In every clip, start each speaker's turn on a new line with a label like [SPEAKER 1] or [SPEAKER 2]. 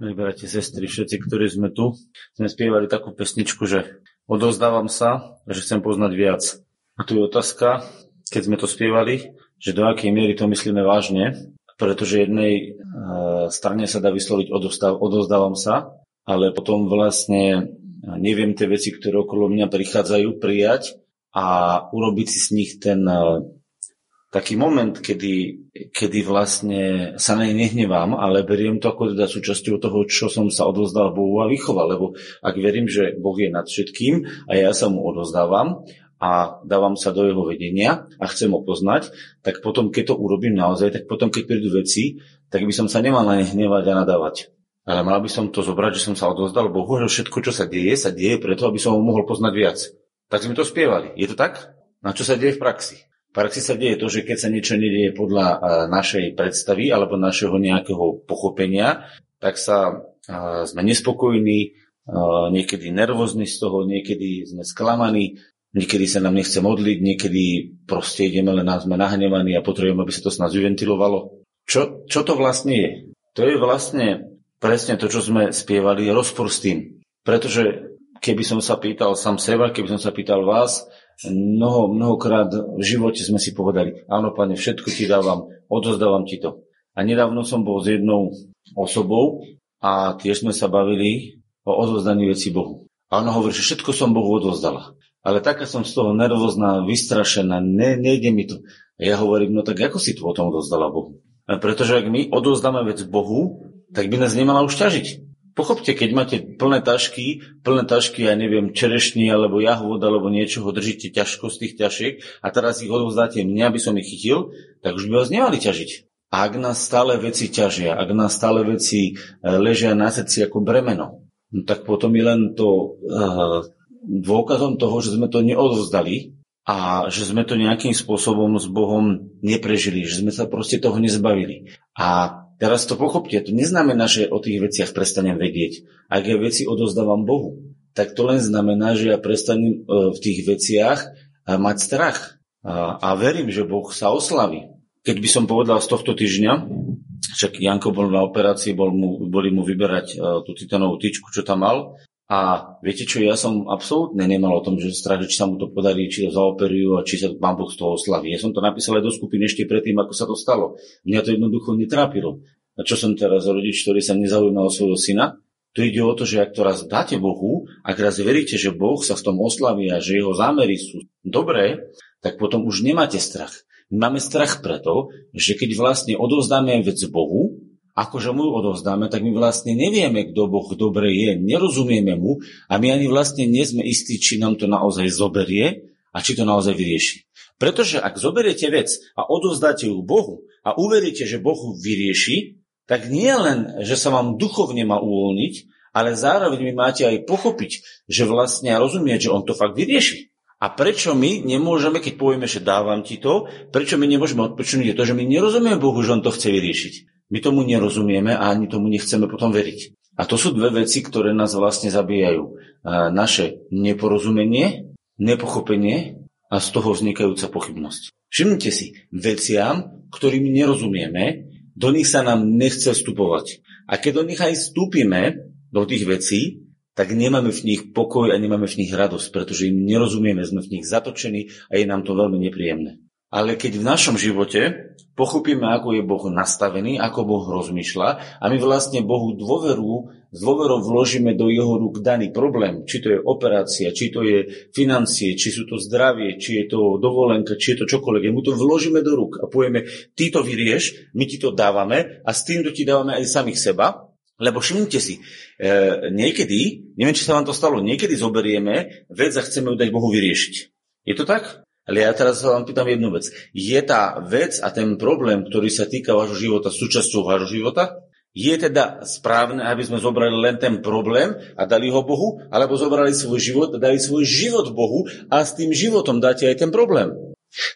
[SPEAKER 1] Milí bratia, sestry, všetci, ktorí sme tu, sme spievali takú pesničku, že odozdávam sa, že chcem poznať viac. A tu je otázka, keď sme to spievali, že do akej miery to myslíme vážne, pretože jednej e, strane sa dá vysloviť odozdáv, odozdávam sa, ale potom vlastne neviem tie veci, ktoré okolo mňa prichádzajú, prijať a urobiť si z nich ten e, taký moment, kedy, kedy vlastne sa na ne nehnevám, ale beriem to ako teda súčasťou toho, čo som sa odozdal Bohu a vychoval. Lebo ak verím, že Boh je nad všetkým a ja sa mu odozdávam a dávam sa do jeho vedenia a chcem ho poznať, tak potom, keď to urobím naozaj, tak potom, keď prídu veci, tak by som sa nemal na ne hnevať a nadávať. Ale mal by som to zobrať, že som sa odozdal Bohu, že všetko, čo sa deje, sa deje preto, aby som ho mohol poznať viac. Tak sme to spievali. Je to tak? Na čo sa deje v praxi? Praxi sa deje to, že keď sa niečo nedieje podľa e, našej predstavy alebo našeho nejakého pochopenia, tak sa e, sme nespokojní, e, niekedy nervózni z toho, niekedy sme sklamaní, niekedy sa nám nechce modliť, niekedy proste ideme len sme nahnevaní a potrebujeme, aby sa to s nás vyventilovalo. Čo, čo to vlastne je? To je vlastne presne to, čo sme spievali, rozpor s tým. Pretože keby som sa pýtal sám seba, keby som sa pýtal vás, Mnoho, mnohokrát v živote sme si povedali, áno, pane, všetko ti dávam, odozdávam ti to. A nedávno som bol s jednou osobou a tiež sme sa bavili o odozdaní veci Bohu. A ona hovorí, že všetko som Bohu odozdala. Ale taká som z toho nervózna, vystrašená, ne, nejde mi to. A ja hovorím, no tak ako si tu o tom odozdala Bohu? Pretože ak my odozdáme vec Bohu, tak by nás nemala už ťažiť. Pochopte, keď máte plné tašky, plné tašky, ja neviem, čerešní alebo jahôd alebo niečoho, držíte ťažko z tých ťažiek a teraz ich odovzdáte mne, aby som ich chytil, tak už by vás nemali ťažiť. A ak nás stále veci ťažia, ak nás stále veci e, ležia na srdci ako bremeno, no tak potom je len to uh, dôkazom toho, že sme to neodovzdali a že sme to nejakým spôsobom s Bohom neprežili, že sme sa proste toho nezbavili. A Teraz to pochopte, to neznamená, že o tých veciach prestanem vedieť. Ak ja veci odozdávam Bohu, tak to len znamená, že ja prestanem e, v tých veciach e, mať strach. A verím, že Boh sa oslaví. Keď by som povedal z tohto týždňa, však Janko bol na operácii, bol mu, boli mu vyberať e, tú titanovú tyčku, čo tam mal. A viete čo, ja som absolútne nemal o tom, že strach, či sa mu to podarí, či to zaoperujú a či sa pán Boh z toho oslaví. Ja som to napísal aj do skupiny ešte predtým, ako sa to stalo. Mňa to jednoducho netrápilo. A čo som teraz rodič, ktorý sa nezaujíma o svojho syna? Tu ide o to, že ak to raz dáte Bohu, ak raz veríte, že Boh sa v tom oslaví a že jeho zámery sú dobré, tak potom už nemáte strach. My máme strach preto, že keď vlastne odovzdáme vec Bohu, akože mu odovzdáme, tak my vlastne nevieme, kto Boh dobre je, nerozumieme mu a my ani vlastne nie sme istí, či nám to naozaj zoberie a či to naozaj vyrieši. Pretože ak zoberiete vec a odovzdáte ju Bohu a uveríte, že Boh vyrieši, tak nie len, že sa vám duchovne má uvoľniť, ale zároveň my máte aj pochopiť, že vlastne rozumieť, že on to fakt vyrieši. A prečo my nemôžeme, keď povieme, že dávam ti to, prečo my nemôžeme odpočuť, je to, že my nerozumieme Bohu, že on to chce vyriešiť. My tomu nerozumieme a ani tomu nechceme potom veriť. A to sú dve veci, ktoré nás vlastne zabíjajú. Naše neporozumenie, nepochopenie a z toho vznikajúca pochybnosť. Všimnite si, veciam, ktorým nerozumieme, do nich sa nám nechce vstupovať. A keď do nich aj vstúpime, do tých vecí, tak nemáme v nich pokoj a nemáme v nich radosť, pretože im nerozumieme, sme v nich zatočení a je nám to veľmi nepríjemné. Ale keď v našom živote pochopíme, ako je Boh nastavený, ako Boh rozmýšľa a my vlastne Bohu dôveru, s dôverou vložíme do jeho rúk daný problém, či to je operácia, či to je financie, či sú to zdravie, či je to dovolenka, či je to čokoľvek. My to vložíme do rúk a povieme, ty to vyrieš, my ti to dávame a s týmto ti dávame aj samých seba, lebo všimnite si, e, niekedy, neviem, či sa vám to stalo, niekedy zoberieme vec a chceme ju dať Bohu vyriešiť. Je to tak? Ale ja teraz sa vám pýtam jednu vec. Je tá vec a ten problém, ktorý sa týka vášho života, súčasťou vášho života? Je teda správne, aby sme zobrali len ten problém a dali ho Bohu, alebo zobrali svoj život a dali svoj život Bohu a s tým životom dáte aj ten problém.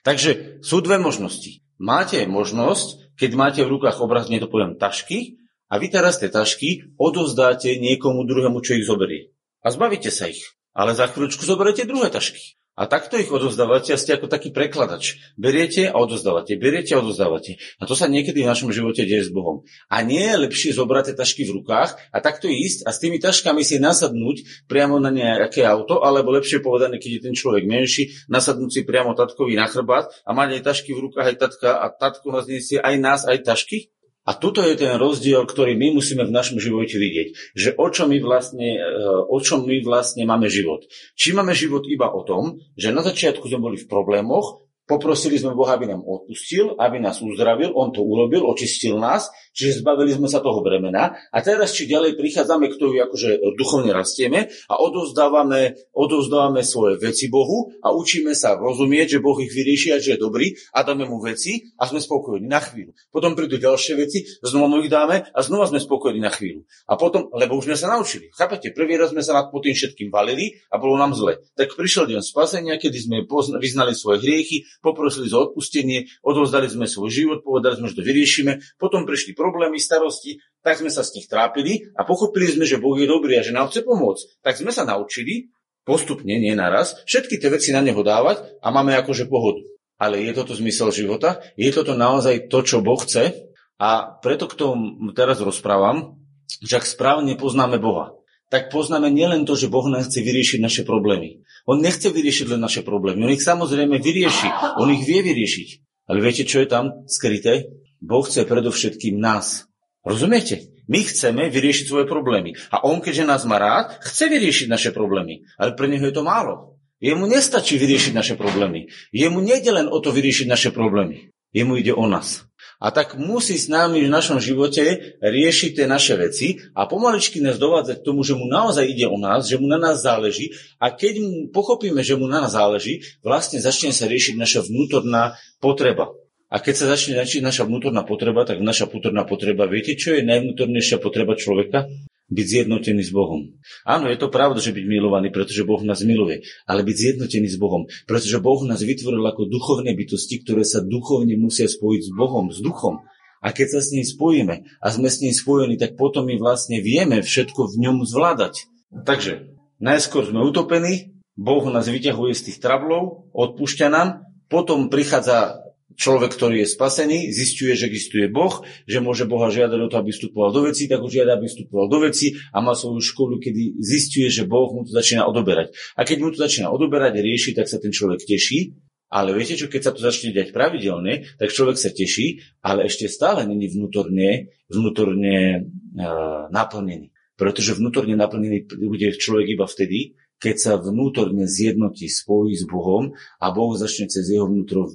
[SPEAKER 1] Takže sú dve možnosti. Máte možnosť, keď máte v rukách obrazne to poviem tašky, a vy teraz tie tašky odovzdáte niekomu druhému, čo ich zoberie. A zbavíte sa ich. Ale za chvíľučku zoberiete druhé tašky. A takto ich odozdávate a ste ako taký prekladač. Beriete a odozdávate, beriete a odozdávate. A to sa niekedy v našom živote deje s Bohom. A nie je lepšie zobrať tie tašky v rukách a takto ísť a s tými taškami si nasadnúť priamo na nejaké auto, alebo lepšie povedané, keď je ten človek menší, nasadnúť si priamo tatkovi na chrbát a mať aj tašky v rukách aj tatka a tatko nás nesie aj nás, aj tašky. A tuto je ten rozdiel, ktorý my musíme v našom živote vidieť. Že o čom my vlastne, eh, o čom my vlastne máme život. Či máme život iba o tom, že na začiatku sme boli v problémoch, Poprosili sme Boha, aby nám odpustil, aby nás uzdravil, on to urobil, očistil nás, čiže zbavili sme sa toho bremena a teraz či ďalej prichádzame k tomu, akože duchovne rastieme a odovzdávame, odovzdávame svoje veci Bohu a učíme sa rozumieť, že Boh ich vyrieši a že je dobrý a dáme mu veci a sme spokojní na chvíľu. Potom prídu ďalšie veci, znova mu ich dáme a znova sme spokojní na chvíľu. A potom, lebo už sme sa naučili. Chápete, prvý raz sme sa nad tým všetkým valili a bolo nám zle. Tak prišiel deň spasenia, kedy sme vyznali svoje hriechy, poprosili za odpustenie, odovzdali sme svoj život, povedali sme, že to vyriešime, potom prišli problémy, starosti, tak sme sa s nich trápili a pochopili sme, že Boh je dobrý a že nám chce pomôcť. Tak sme sa naučili postupne, nie naraz, všetky tie veci na neho dávať a máme akože pohodu. Ale je toto zmysel života? Je toto naozaj to, čo Boh chce? A preto k tomu teraz rozprávam, že ak správne poznáme Boha, tak poznáme nielen to, že Boh nám chce vyriešiť naše problémy. On nechce vyriešiť len naše problémy. On ich samozrejme vyrieši. On ich vie vyriešiť. Ale viete, čo je tam skryté? Boh chce predovšetkým nás. Rozumiete? My chceme vyriešiť svoje problémy. A on, keďže nás má rád, chce vyriešiť naše problémy. Ale pre neho je to málo. Jemu nestačí vyriešiť naše problémy. Jemu nejde len o to vyriešiť naše problémy. Jemu ide o nás. A tak musí s nami v našom živote riešiť tie naše veci a pomaličky nás dovádzať k tomu, že mu naozaj ide o nás, že mu na nás záleží a keď mu pochopíme, že mu na nás záleží, vlastne začne sa riešiť naša vnútorná potreba. A keď sa začne riešiť naša vnútorná potreba, tak naša vnútorná potreba, viete, čo je najvnútornejšia potreba človeka? byť zjednotený s Bohom. Áno, je to pravda, že byť milovaný, pretože Boh nás miluje, ale byť zjednotený s Bohom, pretože Boh nás vytvoril ako duchovné bytosti, ktoré sa duchovne musia spojiť s Bohom, s duchom. A keď sa s ním spojíme a sme s ním spojení, tak potom my vlastne vieme všetko v ňom zvládať. Takže najskôr sme utopení, Boh nás vyťahuje z tých trablov, odpúšťa nám, potom prichádza človek, ktorý je spasený, zistuje, že existuje Boh, že môže Boha žiadať o to, aby vstupoval do veci, tak ho žiada, aby vstupoval do veci a má svoju školu, kedy zistuje, že Boh mu to začína odoberať. A keď mu to začína odoberať, rieši, tak sa ten človek teší. Ale viete čo, keď sa to začne diať pravidelne, tak človek sa teší, ale ešte stále není vnútorne, vnútorne uh, naplnený. Pretože vnútorne naplnený bude človek iba vtedy, keď sa vnútorne zjednotí, spojí s Bohom a Boh začne cez jeho vnútro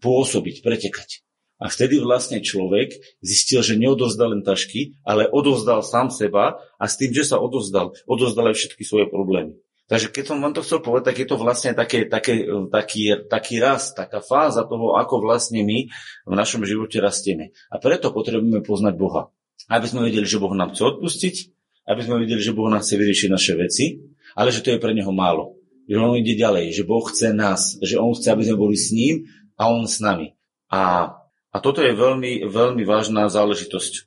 [SPEAKER 1] pôsobiť, pretekať. A vtedy vlastne človek zistil, že neodovzdal len tašky, ale odovzdal sám seba a s tým, že sa odovzdal, odovzdal aj všetky svoje problémy. Takže keď som vám to chcel povedať, tak je to vlastne také, také, taký, taký rast, taká fáza toho, ako vlastne my v našom živote rastieme. A preto potrebujeme poznať Boha. Aby sme vedeli, že Boh nám chce odpustiť, aby sme vedeli, že Boh nám chce vyriešiť naše veci, ale že to je pre Neho málo. Že On ide ďalej, že Boh chce nás, že On chce, aby sme boli s ním a on s nami. A, a toto je veľmi, veľmi vážna záležitosť.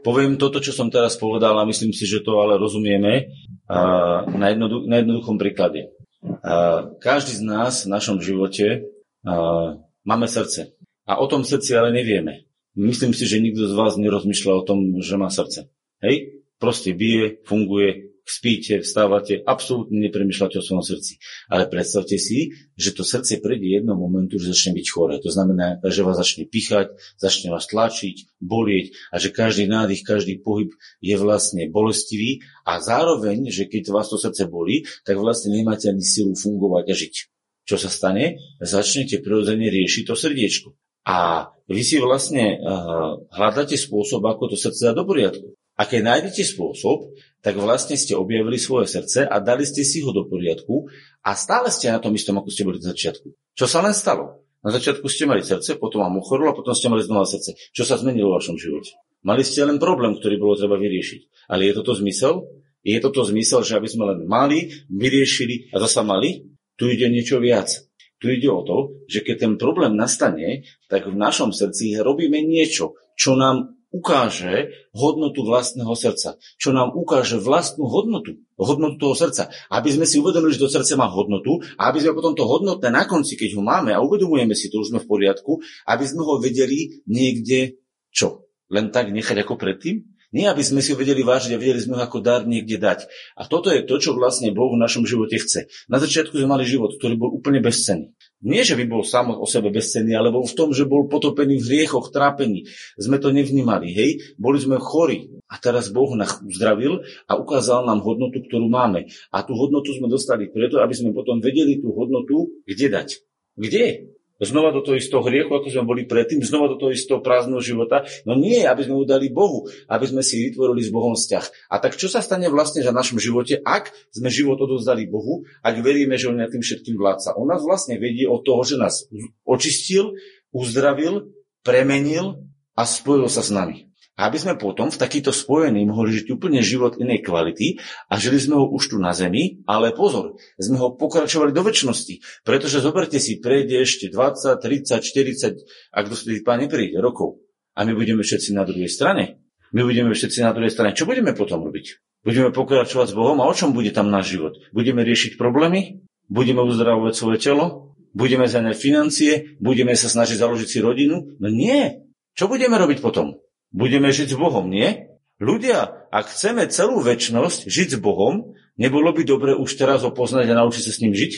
[SPEAKER 1] Poviem toto, čo som teraz povedal a myslím si, že to ale rozumieme uh, na, jednodu, na jednoduchom príklade. Uh, každý z nás v našom živote uh, máme srdce. A o tom srdci ale nevieme. Myslím si, že nikto z vás nerozmýšľa o tom, že má srdce. Hej? Proste bije, funguje, spíte, vstávate, absolútne nepremýšľate o svojom srdci. Ale predstavte si, že to srdce prejde jednom momentu, že začne byť chore. To znamená, že vás začne pichať, začne vás tlačiť, bolieť a že každý nádych, každý pohyb je vlastne bolestivý a zároveň, že keď vás to srdce bolí, tak vlastne nemáte ani silu fungovať a žiť. Čo sa stane? Začnete prirodzene riešiť to srdiečko. A vy si vlastne uh, hľadáte spôsob, ako to srdce dá do poriadku. A keď nájdete spôsob, tak vlastne ste objavili svoje srdce a dali ste si ho do poriadku a stále ste na tom istom, ako ste boli na začiatku. Čo sa len stalo? Na začiatku ste mali srdce, potom vám ochorilo a potom ste mali znova srdce. Čo sa zmenilo v vašom živote? Mali ste len problém, ktorý bolo treba vyriešiť. Ale je toto zmysel? Je toto zmysel, že aby sme len mali, vyriešili a zasa mali? Tu ide niečo viac. Tu ide o to, že keď ten problém nastane, tak v našom srdci robíme niečo, čo nám ukáže hodnotu vlastného srdca. Čo nám ukáže vlastnú hodnotu. Hodnotu toho srdca. Aby sme si uvedomili, že to srdce má hodnotu a aby sme potom to hodnotné na konci, keď ho máme a uvedomujeme si to, už sme v poriadku, aby sme ho vedeli niekde čo? Len tak nechať ako predtým? Nie, aby sme si ho vedeli vážiť a vedeli sme ho ako dar niekde dať. A toto je to, čo vlastne Boh v našom živote chce. Na začiatku sme mali život, ktorý bol úplne bezcenný. Nie, že by bol sám o sebe bezcenný, ale bol v tom, že bol potopený v hriechoch, trápení. Sme to nevnímali, hej? Boli sme chorí. A teraz Boh nás uzdravil a ukázal nám hodnotu, ktorú máme. A tú hodnotu sme dostali preto, aby sme potom vedeli tú hodnotu kde dať. Kde? Znova do toho istého hriechu, ako sme boli predtým, znova do toho istého prázdneho života. No nie, aby sme udali Bohu, aby sme si vytvorili s Bohom vzťah. A tak čo sa stane vlastne za našom živote, ak sme život odovzdali Bohu, ak veríme, že On nad tým všetkým vládca. On nás vlastne vedie od toho, že nás očistil, uzdravil, premenil a spojil sa s nami aby sme potom v takýto spojení mohli žiť úplne život inej kvality a žili sme ho už tu na zemi, ale pozor, sme ho pokračovali do väčšnosti. Pretože zoberte si, prejde ešte 20, 30, 40, ak dostali pán nepríde, rokov. A my budeme všetci na druhej strane. My budeme všetci na druhej strane. Čo budeme potom robiť? Budeme pokračovať s Bohom a o čom bude tam náš život? Budeme riešiť problémy? Budeme uzdravovať svoje telo? Budeme zaňať financie? Budeme sa snažiť založiť si rodinu? No nie. Čo budeme robiť potom? Budeme žiť s Bohom, nie? Ľudia, ak chceme celú väčnosť žiť s Bohom, nebolo by dobre už teraz ho poznať a naučiť sa s ním žiť?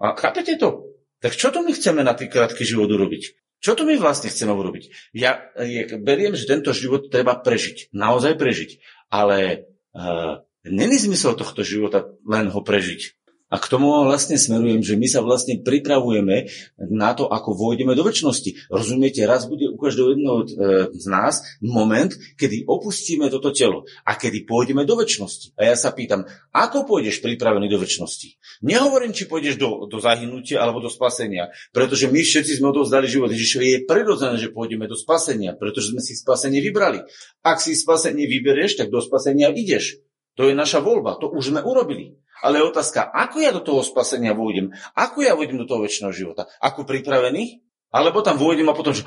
[SPEAKER 1] A chápete to? Tak čo to my chceme na tý krátky život urobiť? Čo to my vlastne chceme urobiť? Ja, beriem, že tento život treba prežiť. Naozaj prežiť. Ale uh, není zmysel tohto života len ho prežiť. A k tomu vlastne smerujem, že my sa vlastne pripravujeme na to, ako vôjdeme do väčšnosti. Rozumiete, raz bude u každého jedného e, z nás moment, kedy opustíme toto telo a kedy pôjdeme do väčšnosti. A ja sa pýtam, ako pôjdeš pripravený do väčšnosti? Nehovorím, či pôjdeš do, do zahynutia alebo do spasenia, pretože my všetci sme odovzdali život. Ježišovi je prirodzené, že pôjdeme do spasenia, pretože sme si spasenie vybrali. Ak si spasenie vyberieš, tak do spasenia ideš. To je naša voľba, to už sme urobili. Ale je otázka, ako ja do toho spasenia vôjdem? Ako ja vôjdem do toho väčšného života? Ako pripravený? Alebo tam vôjdem a potom, že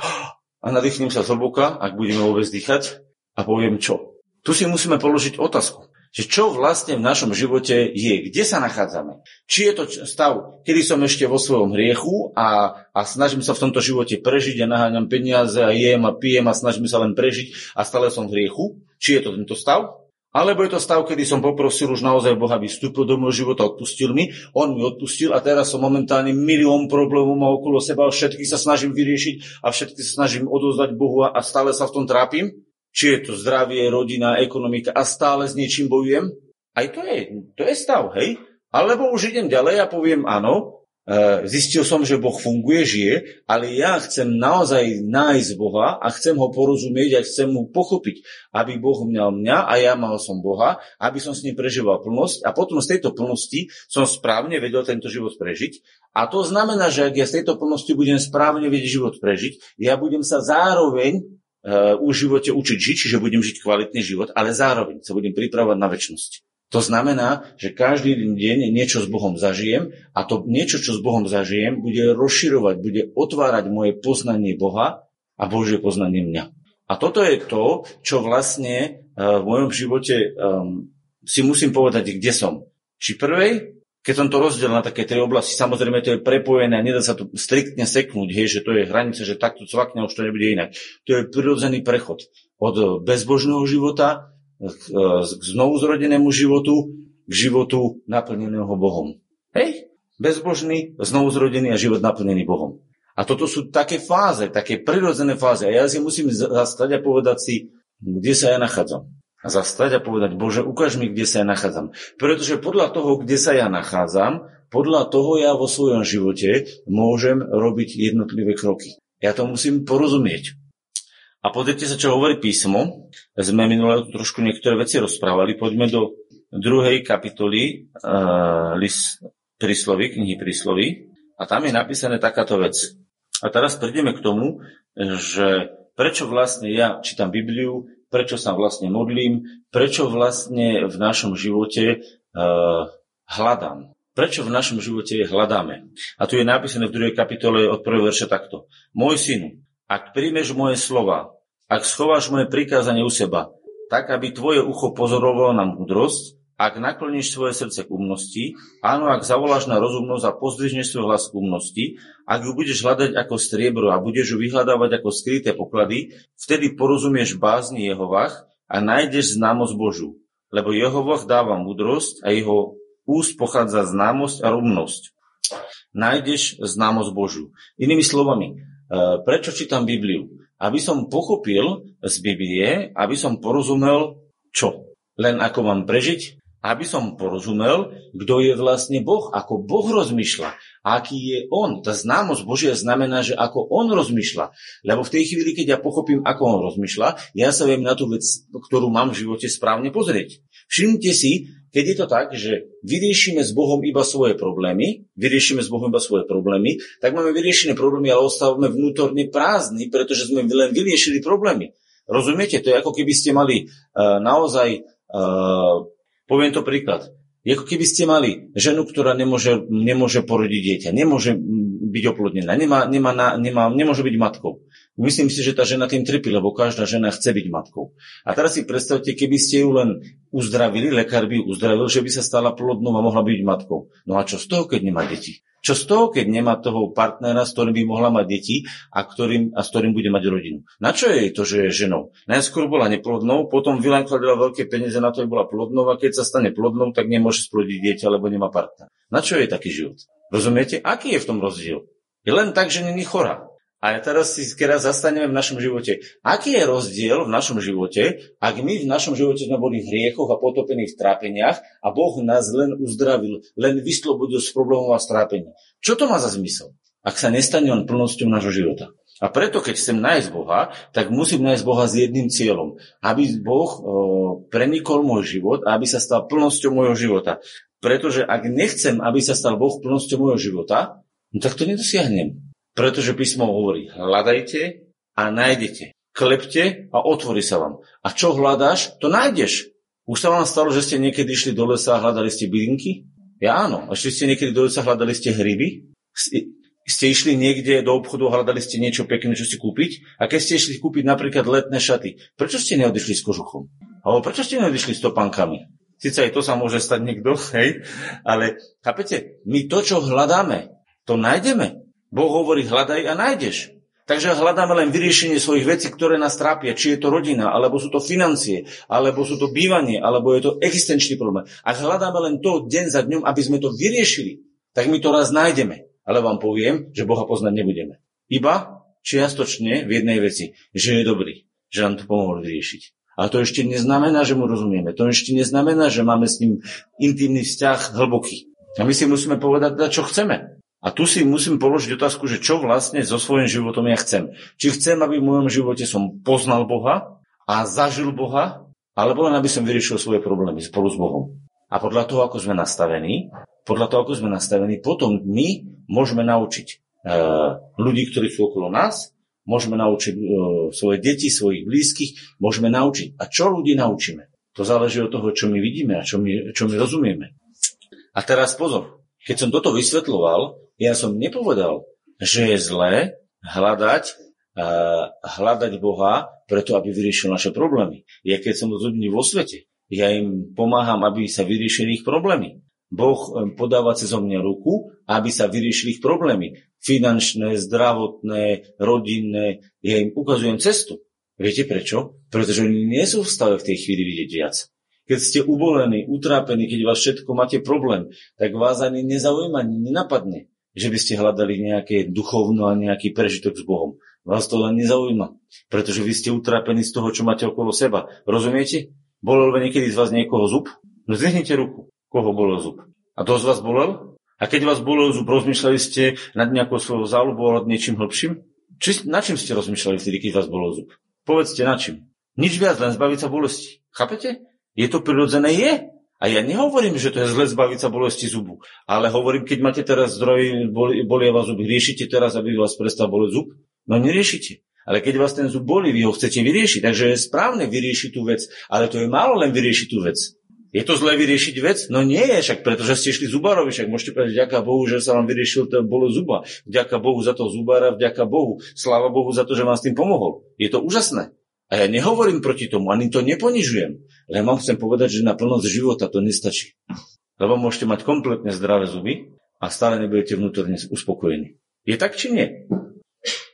[SPEAKER 1] a nadýchnem sa zhlboka, ak budeme vôbec dýchať a poviem čo. Tu si musíme položiť otázku, že čo vlastne v našom živote je, kde sa nachádzame. Či je to stav, kedy som ešte vo svojom hriechu a, a snažím sa v tomto živote prežiť a naháňam peniaze a jem a pijem a snažím sa len prežiť a stále som v hriechu. Či je to tento stav? Alebo je to stav, kedy som poprosil už naozaj Boha, aby vstúpil do môjho života, odpustil mi, on mi odpustil a teraz som momentálne milión problémov má okolo seba, všetky sa snažím vyriešiť a všetky sa snažím odozdať Bohu a stále sa v tom trápim. Či je to zdravie, rodina, ekonomika a stále s niečím bojujem. Aj to je, to je stav, hej? Alebo už idem ďalej a poviem áno, zistil som, že Boh funguje, žije, ale ja chcem naozaj nájsť Boha a chcem ho porozumieť a chcem mu pochopiť, aby Boh měl mňa a ja mal som Boha, aby som s ním prežíval plnosť a potom z tejto plnosti som správne vedel tento život prežiť. A to znamená, že ak ja z tejto plnosti budem správne vedieť život prežiť, ja budem sa zároveň uh, v živote učiť žiť, čiže budem žiť kvalitný život, ale zároveň sa budem pripravovať na väčšnosť. To znamená, že každý deň niečo s Bohom zažijem a to niečo, čo s Bohom zažijem, bude rozširovať, bude otvárať moje poznanie Boha a Božie poznanie mňa. A toto je to, čo vlastne uh, v mojom živote um, si musím povedať, kde som. Či prvej, keď som to rozdelil na také tri oblasti, samozrejme to je prepojené a nedá sa to striktne seknúť, hej, že to je hranica, že takto cvakne, už to nebude inak. To je prirodzený prechod od bezbožného života k znovu zrodenému životu, k životu naplneného Bohom. Hej? Bezbožný, znovu zrodený a život naplnený Bohom. A toto sú také fáze, také prirodzené fáze. A ja si musím zastať a povedať si, kde sa ja nachádzam. A zastať a povedať, Bože, ukáž mi, kde sa ja nachádzam. Pretože podľa toho, kde sa ja nachádzam, podľa toho ja vo svojom živote môžem robiť jednotlivé kroky. Ja to musím porozumieť. A pozrite sa, čo hovorí písmo. Sme minulé trošku niektoré veci rozprávali. Poďme do druhej kapitoly uh, list príslovy, knihy príslovy. A tam je napísané takáto vec. A teraz prídeme k tomu, že prečo vlastne ja čítam Bibliu, prečo sa vlastne modlím, prečo vlastne v našom živote uh, hľadám. Prečo v našom živote hľadáme? A tu je napísané v druhej kapitole od prvého verša takto. Môj synu, ak príjmeš moje slova ak schováš moje prikázanie u seba, tak aby tvoje ucho pozorovalo na múdrosť, ak nakloníš svoje srdce k umnosti, áno, ak zavoláš na rozumnosť a pozdvihneš svoj hlas k umnosti, ak ju budeš hľadať ako striebro a budeš ju vyhľadávať ako skryté poklady, vtedy porozumieš bázni Jehovách a nájdeš známosť Božu. Lebo Jehovah dáva múdrosť a jeho úst pochádza známosť a rumnosť. Nájdeš známosť Božu. Inými slovami, e, prečo čítam Bibliu? Aby som pochopil z Biblie, aby som porozumel čo? Len ako mám prežiť? aby som porozumel, kto je vlastne Boh, ako Boh rozmýšľa, aký je On. Tá známosť Božia znamená, že ako On rozmýšľa. Lebo v tej chvíli, keď ja pochopím, ako On rozmýšľa, ja sa viem na tú vec, ktorú mám v živote správne pozrieť. Všimnite si, keď je to tak, že vyriešime s Bohom iba svoje problémy, vyriešime s Bohom iba svoje problémy, tak máme vyriešené problémy, ale ostávame vnútorne prázdni, pretože sme len vyriešili problémy. Rozumiete? To je ako keby ste mali uh, naozaj uh, Poviem to príklad. Je ako keby ste mali ženu, ktorá nemôže, nemôže porodiť dieťa, nemôže byť oplodnená, nemá, nemá, nemá, nemôže byť matkou. Myslím si, že tá žena tým trpí, lebo každá žena chce byť matkou. A teraz si predstavte, keby ste ju len uzdravili, lekár by ju uzdravil, že by sa stala plodnou a mohla byť matkou. No a čo z toho, keď nemá deti? Čo z toho, keď nemá toho partnera, s ktorým by mohla mať deti a, ktorým, a s ktorým bude mať rodinu? Na čo je to, že je ženou? Najskôr bola neplodnou, potom vynakladila veľké peniaze na to, aby bola plodnou a keď sa stane plodnou, tak nemôže splodiť dieťa, lebo nemá partnera. Na čo je taký život? Rozumiete? Aký je v tom rozdiel? Je len tak, že není chorá. A teraz si teraz zastaneme v našom živote. Aký je rozdiel v našom živote, ak my v našom živote sme boli v hriechoch a potopení v trápeniach a Boh nás len uzdravil, len vyslobodil z problémov a strápení. Čo to má za zmysel, ak sa nestane on plnosťou nášho života? A preto, keď chcem nájsť Boha, tak musím nájsť Boha s jedným cieľom. Aby Boh o, prenikol môj život a aby sa stal plnosťou môjho života. Pretože ak nechcem, aby sa stal Boh plnosťou môjho života, no tak to nedosiahnem. Pretože písmo hovorí, hľadajte a nájdete. Klepte a otvorí sa vám. A čo hľadáš, to nájdeš. Už sa vám stalo, že ste niekedy išli do lesa a hľadali ste bylinky? Ja áno. A ešte ste niekedy do lesa hľadali ste hryby? Ste išli niekde do obchodu a hľadali ste niečo pekné, čo si kúpiť? A keď ste išli kúpiť napríklad letné šaty, prečo ste neodišli s kožuchom? Alebo prečo ste neodišli s topánkami? Sice aj to sa môže stať niekto, hej, ale chápete, my to, čo hľadáme, to nájdeme. Boh hovorí, hľadaj a nájdeš. Takže hľadáme len vyriešenie svojich vecí, ktoré nás trápia, či je to rodina, alebo sú to financie, alebo sú to bývanie, alebo je to existenčný problém. Ak hľadáme len to deň za dňom, aby sme to vyriešili, tak my to raz nájdeme. Ale vám poviem, že Boha poznať nebudeme. Iba čiastočne v jednej veci, že je dobrý, že nám to pomohol vyriešiť. Ale to ešte neznamená, že mu rozumieme. To ešte neznamená, že máme s ním intimný vzťah hlboký. A my si musíme povedať, čo chceme. A tu si musím položiť otázku, že čo vlastne so svojím životom ja chcem. Či chcem, aby v mojom živote som poznal Boha a zažil Boha, alebo len aby som vyriešil svoje problémy spolu s Bohom. A podľa toho, ako sme nastavení, podľa toho, ako sme nastavení, potom my môžeme naučiť e, ľudí, ktorí sú okolo nás, môžeme naučiť e, svoje deti, svojich blízkych, môžeme naučiť. A čo ľudí naučíme? To záleží od toho, čo my vidíme a čo my, čo my rozumieme. A teraz pozor, keď som toto vysvetloval, ja som nepovedal, že je zlé hľadať, uh, hľadať Boha preto, aby vyriešil naše problémy. Ja keď som s ľuďmi vo svete, ja im pomáham, aby sa vyriešili ich problémy. Boh podáva cez mňa ruku, aby sa vyriešili ich problémy. Finančné, zdravotné, rodinné. Ja im ukazujem cestu. Viete prečo? Pretože oni nie sú v stave v tej chvíli vidieť viac. Keď ste ubolení, utrápení, keď vás všetko máte problém, tak vás ani nezaujíma, ani nenapadne, že by ste hľadali nejaké duchovno a nejaký prežitok s Bohom. Vás to len nezaujíma, pretože vy ste utrápení z toho, čo máte okolo seba. Rozumiete? Bolel niekedy z vás niekoho zub? No zvihnite ruku. Koho bolel zub? A z vás bolel? A keď vás bolel zub, rozmýšľali ste nad nejakou svojou záľubou alebo niečím hlbším? Či, na čím ste rozmýšľali vtedy, keď vás bolel zub? Povedzte na čím. Nič viac, len zbaviť sa bolesti. Chápete? Je to prirodzené? Je. A ja nehovorím, že to je zle zbaviť sa bolesti zubu. Ale hovorím, keď máte teraz zdroj, bolia vás zuby, riešite teraz, aby vás prestal boleť zub? No neriešite. Ale keď vás ten zub boli, vy ho chcete vyriešiť. Takže je správne vyriešiť tú vec. Ale to je málo len vyriešiť tú vec. Je to zlé vyriešiť vec? No nie je, však pretože ste išli zubárovi, však môžete povedať, vďaka Bohu, že sa vám vyriešil to bolo zuba. Vďaka Bohu za toho zubára, vďaka Bohu. Sláva Bohu za to, že vám s tým pomohol. Je to úžasné. A ja nehovorím proti tomu, ani to neponižujem. Len vám chcem povedať, že na plnosť života to nestačí. Lebo môžete mať kompletne zdravé zuby a stále nebudete vnútorne uspokojení. Je tak či nie?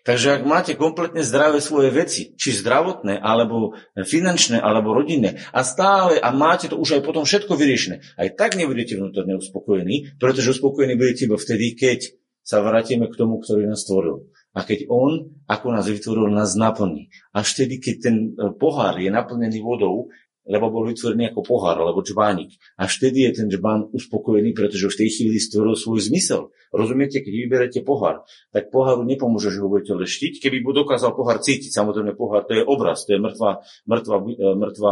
[SPEAKER 1] Takže ak máte kompletne zdravé svoje veci, či zdravotné, alebo finančné, alebo rodinné, a stále, a máte to už aj potom všetko vyriešené, aj tak nebudete vnútorne uspokojení, pretože uspokojení budete iba vtedy, keď sa vrátime k tomu, ktorý nás stvoril. A keď on, ako nás vytvoril, nás naplní. Až vtedy, keď ten e, pohár je naplnený vodou, lebo bol vytvorený ako pohár alebo čbánik. A vtedy je ten čbán uspokojený, pretože v tej chvíli stvoril svoj zmysel. Rozumiete, keď vyberete pohár, tak poháru nepomôže, že ho budete leštiť. Keby by dokázal pohár cítiť, samozrejme pohár to je obraz, to je mŕtva, mŕtva, e, mŕtva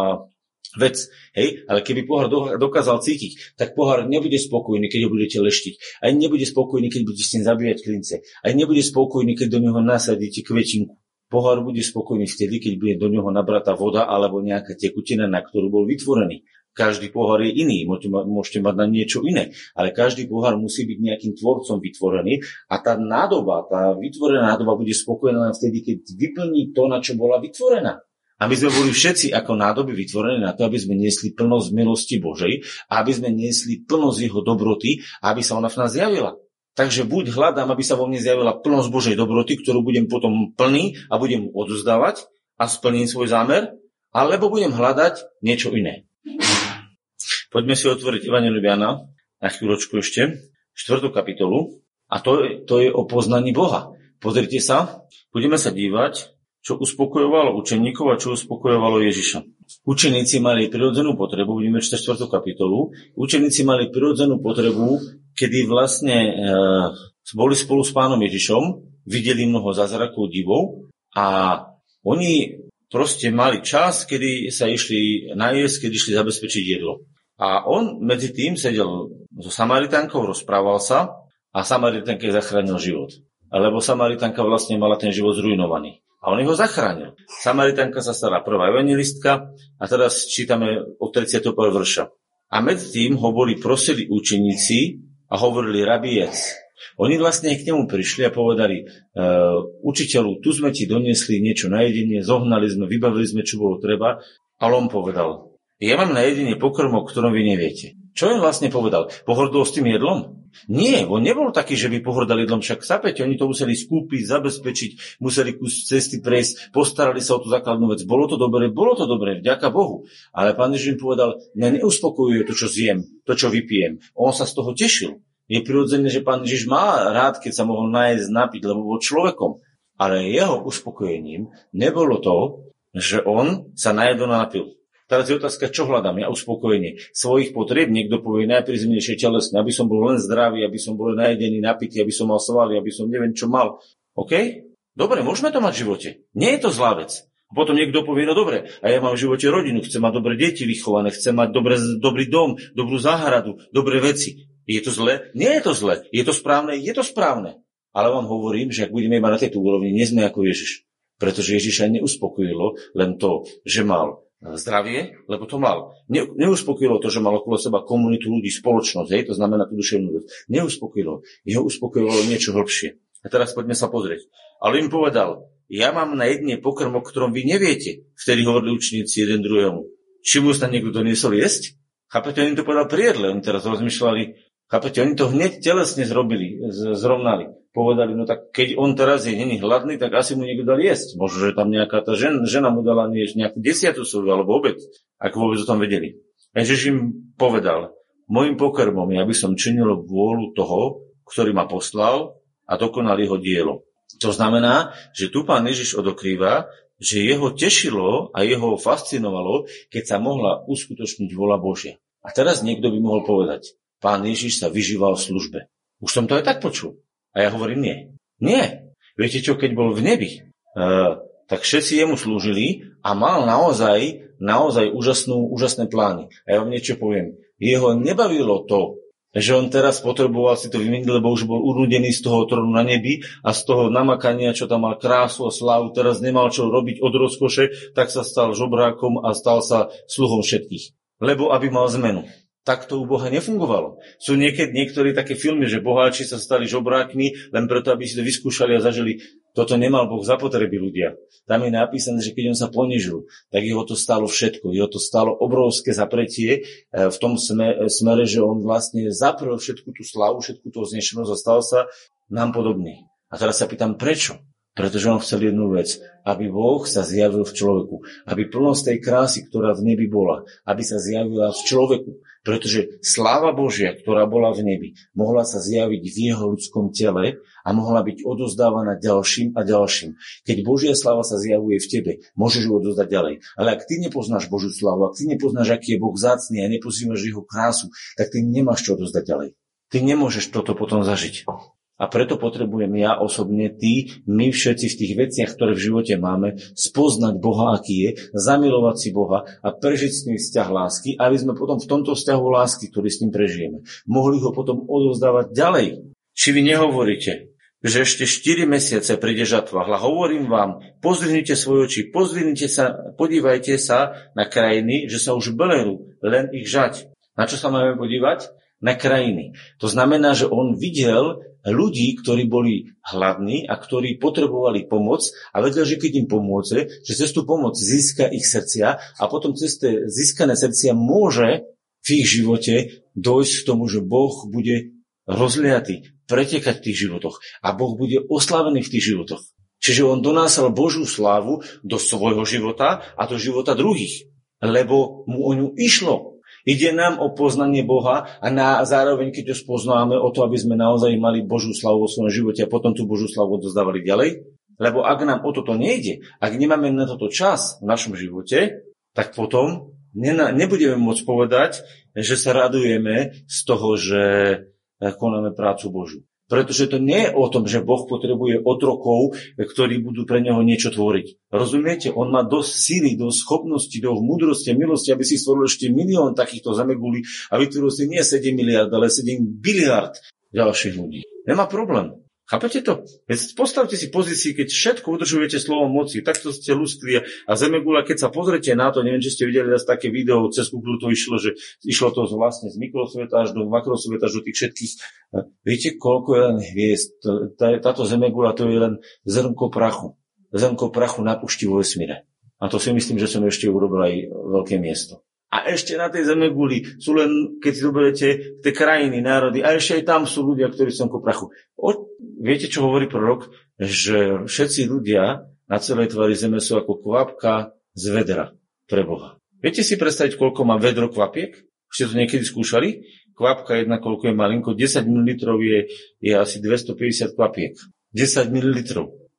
[SPEAKER 1] vec. Hej? Ale keby pohár dokázal cítiť, tak pohár nebude spokojný, keď ho budete leštiť. Aj nebude spokojný, keď budete s ním zabíjať klince. Aj nebude spokojný, keď do neho nasadíte kvetinku. Pohár bude spokojný vtedy, keď bude do neho nabratá voda alebo nejaká tekutina, na ktorú bol vytvorený. Každý pohár je iný, môžete mať na niečo iné, ale každý pohár musí byť nejakým tvorcom vytvorený a tá nádoba, tá vytvorená nádoba bude spokojná len vtedy, keď vyplní to, na čo bola vytvorená. A my sme boli všetci ako nádoby vytvorené na to, aby sme niesli plnosť milosti Božej, aby sme niesli plnosť jeho dobroty, aby sa ona v nás zjavila. Takže buď hľadám, aby sa vo mne zjavila plnosť Božej dobroty, ktorú budem potom plný a budem odozdávať a splním svoj zámer, alebo budem hľadať niečo iné. Poďme si otvoriť Evangelium Jana na chvíľočku ešte, štvrtú kapitolu, a to, to je o poznaní Boha. Pozrite sa, budeme sa dívať, čo uspokojovalo učeníkov a čo uspokojovalo Ježiša. Učeníci mali prirodzenú potrebu, čítať 4. kapitolu, učeníci mali prirodzenú potrebu kedy vlastne e, boli spolu s pánom Ježišom, videli mnoho zázrakov, divov a oni proste mali čas, kedy sa išli najesť, kedy išli zabezpečiť jedlo. A on medzi tým sedel so Samaritánkou, rozprával sa a Samaritánke zachránil život. Lebo Samaritánka vlastne mala ten život zrujnovaný. A on ho zachránil. Samaritánka sa stala prvá evangelistka a teraz čítame od 31. vrša. A medzi tým ho boli prosili učeníci, a hovorili rabiec. Oni vlastne k nemu prišli a povedali, e, učiteľu, tu sme ti doniesli niečo na jedenie, zohnali sme, vybavili sme, čo bolo treba. Ale on povedal, ja mám na jedenie pokrm, ktorom vy neviete. Čo im vlastne povedal? Pohordol s tým jedlom? Nie, on nebol taký, že by pohordal jedlom, však sapete, oni to museli skúpiť, zabezpečiť, museli kus cesty prejsť, postarali sa o tú základnú vec. Bolo to dobré, bolo to dobré, vďaka Bohu. Ale pán Ježiš im povedal, mňa neuspokojuje to, čo zjem, to, čo vypijem. On sa z toho tešil. Je prirodzené, že pán Ježiš má rád, keď sa mohol nájsť, napiť, lebo bol človekom. Ale jeho uspokojením nebolo to, že on sa najedol a napil. Teraz je otázka, čo hľadám? Ja uspokojenie svojich potrieb. Niekto povie najprízemnejšie telesné, aby som bol len zdravý, aby som bol najedený, napitý, aby som mal svaly, aby som neviem čo mal. OK? Dobre, môžeme to mať v živote. Nie je to zlá vec. Potom niekto povie, no dobre, a ja mám v živote rodinu, chcem mať dobré deti vychované, chcem mať dobré, dobrý dom, dobrú záhradu, dobré veci. Je to zle? Nie je to zle. Je to správne? Je to správne. Ale vám hovorím, že ak budeme mať na tejto úrovni, nie sme ako Ježiš. Pretože Ježiša neuspokojilo len to, že mal zdravie, lebo to mal. Ne, neuspokojilo to, že mal okolo seba komunitu ľudí, spoločnosť, hej, to znamená tú duševnú vec. Neuspokojilo. Jeho uspokojilo niečo hlbšie. A teraz poďme sa pozrieť. Ale im povedal, ja mám na jedne pokrm, o ktorom vy neviete. Vtedy hovorili učníci jeden druhému. Či mu sa niekto doniesol jesť? Chápete, oni to povedal priedle. Oni teraz rozmýšľali, chápete, oni to hneď telesne zrobili, zrovnali povedali, no tak keď on teraz je není hladný, tak asi mu niekto dal jesť. Možno, že tam nejaká tá žena, žena mu dala niečo, nejakú desiatu soľu alebo obed, ako vôbec o tom vedeli. A Ježiš im povedal, môjim pokrmom je, aby som činil vôľu toho, ktorý ma poslal a dokonal jeho dielo. To znamená, že tu pán Ježiš odokrýva, že jeho tešilo a jeho fascinovalo, keď sa mohla uskutočniť vola Božia. A teraz niekto by mohol povedať, pán Ježiš sa vyžíval v službe. Už som to aj tak počul. A ja hovorím, nie. Nie. Viete čo, keď bol v nebi, uh, tak všetci jemu slúžili a mal naozaj, naozaj úžasnú, úžasné plány. A ja vám niečo poviem. Jeho nebavilo to, že on teraz potreboval si to vymeniť, lebo už bol urudený z toho trónu na nebi a z toho namakania, čo tam mal krásu a slávu, teraz nemal čo robiť od rozkoše, tak sa stal žobrákom a stal sa sluhom všetkých. Lebo aby mal zmenu tak to u Boha nefungovalo. Sú niekedy niektorí také filmy, že boháči sa stali žobrákmi len preto, aby si to vyskúšali a zažili. Toto nemal Boh zapotreby ľudia. Tam je napísané, že keď on sa ponižil, tak jeho to stalo všetko. Jeho to stalo obrovské zapretie e, v tom smere, že on vlastne zaprel všetku tú slavu, všetku tú znešenosť a stal sa nám podobný. A teraz sa pýtam, prečo? Pretože on chcel jednu vec, aby Boh sa zjavil v človeku, aby plnosť tej krásy, ktorá v nebi bola, aby sa zjavila v človeku. Pretože sláva Božia, ktorá bola v nebi, mohla sa zjaviť v jeho ľudskom tele a mohla byť odozdávaná ďalším a ďalším. Keď Božia sláva sa zjavuje v tebe, môžeš ju odozdať ďalej. Ale ak ty nepoznáš Božiu slávu, ak ty nepoznáš, aký je Boh zácný a nepoznáš jeho krásu, tak ty nemáš čo odozdať ďalej. Ty nemôžeš toto potom zažiť. A preto potrebujem ja osobne, ty, my všetci v tých veciach, ktoré v živote máme, spoznať Boha, aký je, zamilovať si Boha a prežiť s ním vzťah lásky, aby sme potom v tomto vzťahu lásky, ktorý s ním prežijeme, mohli ho potom odovzdávať ďalej. Či vy nehovoríte, že ešte 4 mesiace príde žatva. Hla, hovorím vám, pozrite svoje oči, pozrite sa, podívajte sa na krajiny, že sa už belerú, len ich žať. Na čo sa máme podívať? Na krajiny. To znamená, že on videl ľudí, ktorí boli hladní a ktorí potrebovali pomoc a vedel, že keď im pomôže, že cez tú pomoc získa ich srdcia a potom cez tie získané srdcia môže v ich živote dojsť k tomu, že Boh bude rozliatý, pretekať v tých životoch a Boh bude oslavený v tých životoch. Čiže on donásal Božú slávu do svojho života a do života druhých, lebo mu o ňu išlo. Ide nám o poznanie Boha a na, zároveň, keď ho spoznáme, o to, aby sme naozaj mali Božú slavu vo svojom živote a potom tú Božú slavu dozdávali ďalej. Lebo ak nám o toto nejde, ak nemáme na toto čas v našom živote, tak potom nebudeme môcť povedať, že sa radujeme z toho, že konáme prácu Božu. Pretože to nie je o tom, že Boh potrebuje otrokov, ktorí budú pre neho niečo tvoriť. Rozumiete? On má dosť síly, dosť schopnosti, dosť múdrosti a milosti, aby si stvoril ešte milión takýchto zamegulí a vytvoril si nie 7 miliard, ale 7 biliard ďalších ľudí. Nemá problém. Chápete to? Postavte si pozícii, keď všetko udržujete slovom moci, takto ste luskli a Zemegula, keď sa pozrete na to, neviem, či ste videli asi také video, cez Google to išlo, že išlo to vlastne z mikrosveta až do makrosveta, až do tých všetkých. Viete, koľko je len hviezd? Táto Zemegula to je len zrnko prachu. Zrnko prachu na pušti vo vesmíre. A to si myslím, že som ešte urobil aj veľké miesto. A ešte na tej zeme guli sú len, keď si zoberiete, tie krajiny, národy, a ešte aj tam sú ľudia, ktorí sú ako prachu. O, viete, čo hovorí prorok? Že všetci ľudia na celej tvári zeme sú ako kvapka z vedra pre Boha. Viete si predstaviť, koľko má vedro kvapiek? Ste to niekedy skúšali? Kvapka jedna, koľko je malinko? 10 ml je, je asi 250 kvapiek. 10 ml.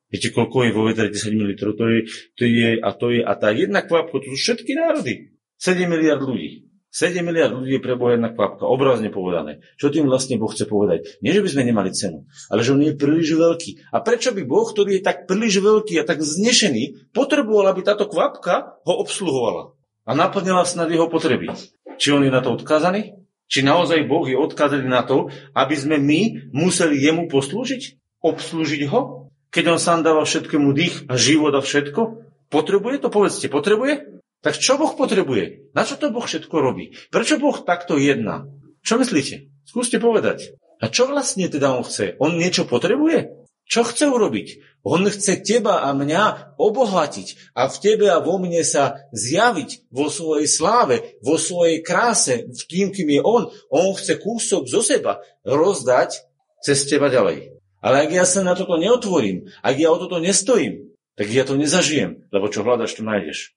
[SPEAKER 1] Viete, koľko je vo vedre 10 ml? To je, to je, a to je, a tá jedna kvapka, to sú všetky národy. 7 miliard ľudí. 7 miliard ľudí je pre Boha jedna kvapka, obrazne povedané. Čo tým vlastne Boh chce povedať? Nie, že by sme nemali cenu, ale že on je príliš veľký. A prečo by Boh, ktorý je tak príliš veľký a tak znešený, potreboval, aby táto kvapka ho obsluhovala a naplnila snad jeho potreby? Či on je na to odkázaný? Či naozaj Boh je odkázaný na to, aby sme my museli jemu poslúžiť? Obslúžiť ho? Keď on sám dáva všetkému dých a život a všetko? Potrebuje to? Povedzte, potrebuje? Tak čo Boh potrebuje? Na čo to Boh všetko robí? Prečo Boh takto jedná? Čo myslíte? Skúste povedať. A čo vlastne teda on chce? On niečo potrebuje? Čo chce urobiť? On chce teba a mňa obohatiť a v tebe a vo mne sa zjaviť vo svojej sláve, vo svojej kráse, v tým, kým je on. On chce kúsok zo seba rozdať cez teba ďalej. Ale ak ja sa na toto neotvorím, ak ja o toto nestojím, tak ja to nezažijem, lebo čo hľadaš, to nájdeš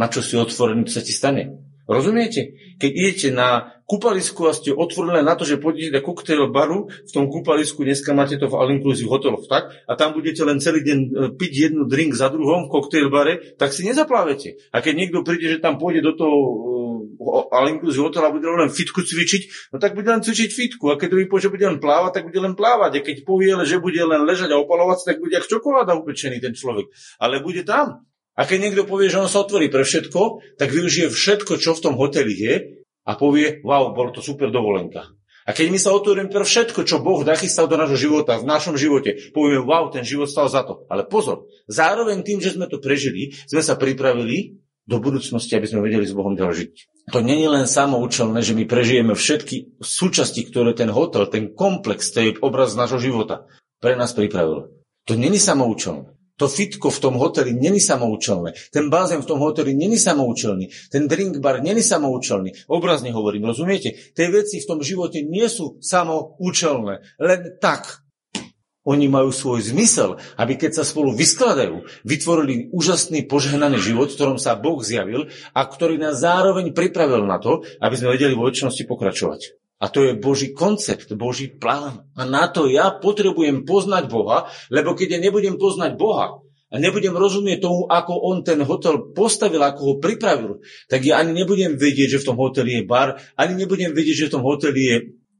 [SPEAKER 1] na čo si otvorený, to sa ti stane. Rozumiete? Keď idete na kúpalisku a ste otvorili na to, že pôjdete do koktejl baru, v tom kúpalisku dneska máte to v all inclusive hoteloch, tak? A tam budete len celý deň e, piť jednu drink za druhom v koktejl bare, tak si nezaplávete. A keď niekto príde, že tam pôjde do toho uh, all inclusive hotela a bude len fitku cvičiť, no tak bude len cvičiť fitku. A keď druhý že bude len plávať, tak bude len plávať. A keď povie, že bude len ležať a opalovať, tak bude ako čokoláda upečený ten človek. Ale bude tam. A keď niekto povie, že on sa otvorí pre všetko, tak využije všetko, čo v tom hoteli je a povie, wow, bolo to super dovolenka. A keď my sa otvoríme pre všetko, čo Boh nachystal do nášho života, v našom živote, povieme, wow, ten život stal za to. Ale pozor, zároveň tým, že sme to prežili, sme sa pripravili do budúcnosti, aby sme vedeli s Bohom ďalej žiť. To nie je len samoučelné, že my prežijeme všetky súčasti, ktoré ten hotel, ten komplex, je obraz nášho života, pre nás pripravil. To není samoučelné. To fitko v tom hoteli není samoučelné. Ten bazén v tom hoteli není samoučelný. Ten drink bar není samoučelný. Obrazne hovorím, rozumiete? Tie veci v tom živote nie sú samoučelné. Len tak. Oni majú svoj zmysel, aby keď sa spolu vyskladajú, vytvorili úžasný požehnaný život, v ktorom sa Boh zjavil a ktorý nás zároveň pripravil na to, aby sme vedeli vo väčšnosti pokračovať. A to je Boží koncept, Boží plán. A na to ja potrebujem poznať Boha, lebo keď ja nebudem poznať Boha a nebudem rozumieť tomu, ako on ten hotel postavil, ako ho pripravil, tak ja ani nebudem vedieť, že v tom hoteli je bar, ani nebudem vedieť, že v tom hoteli je...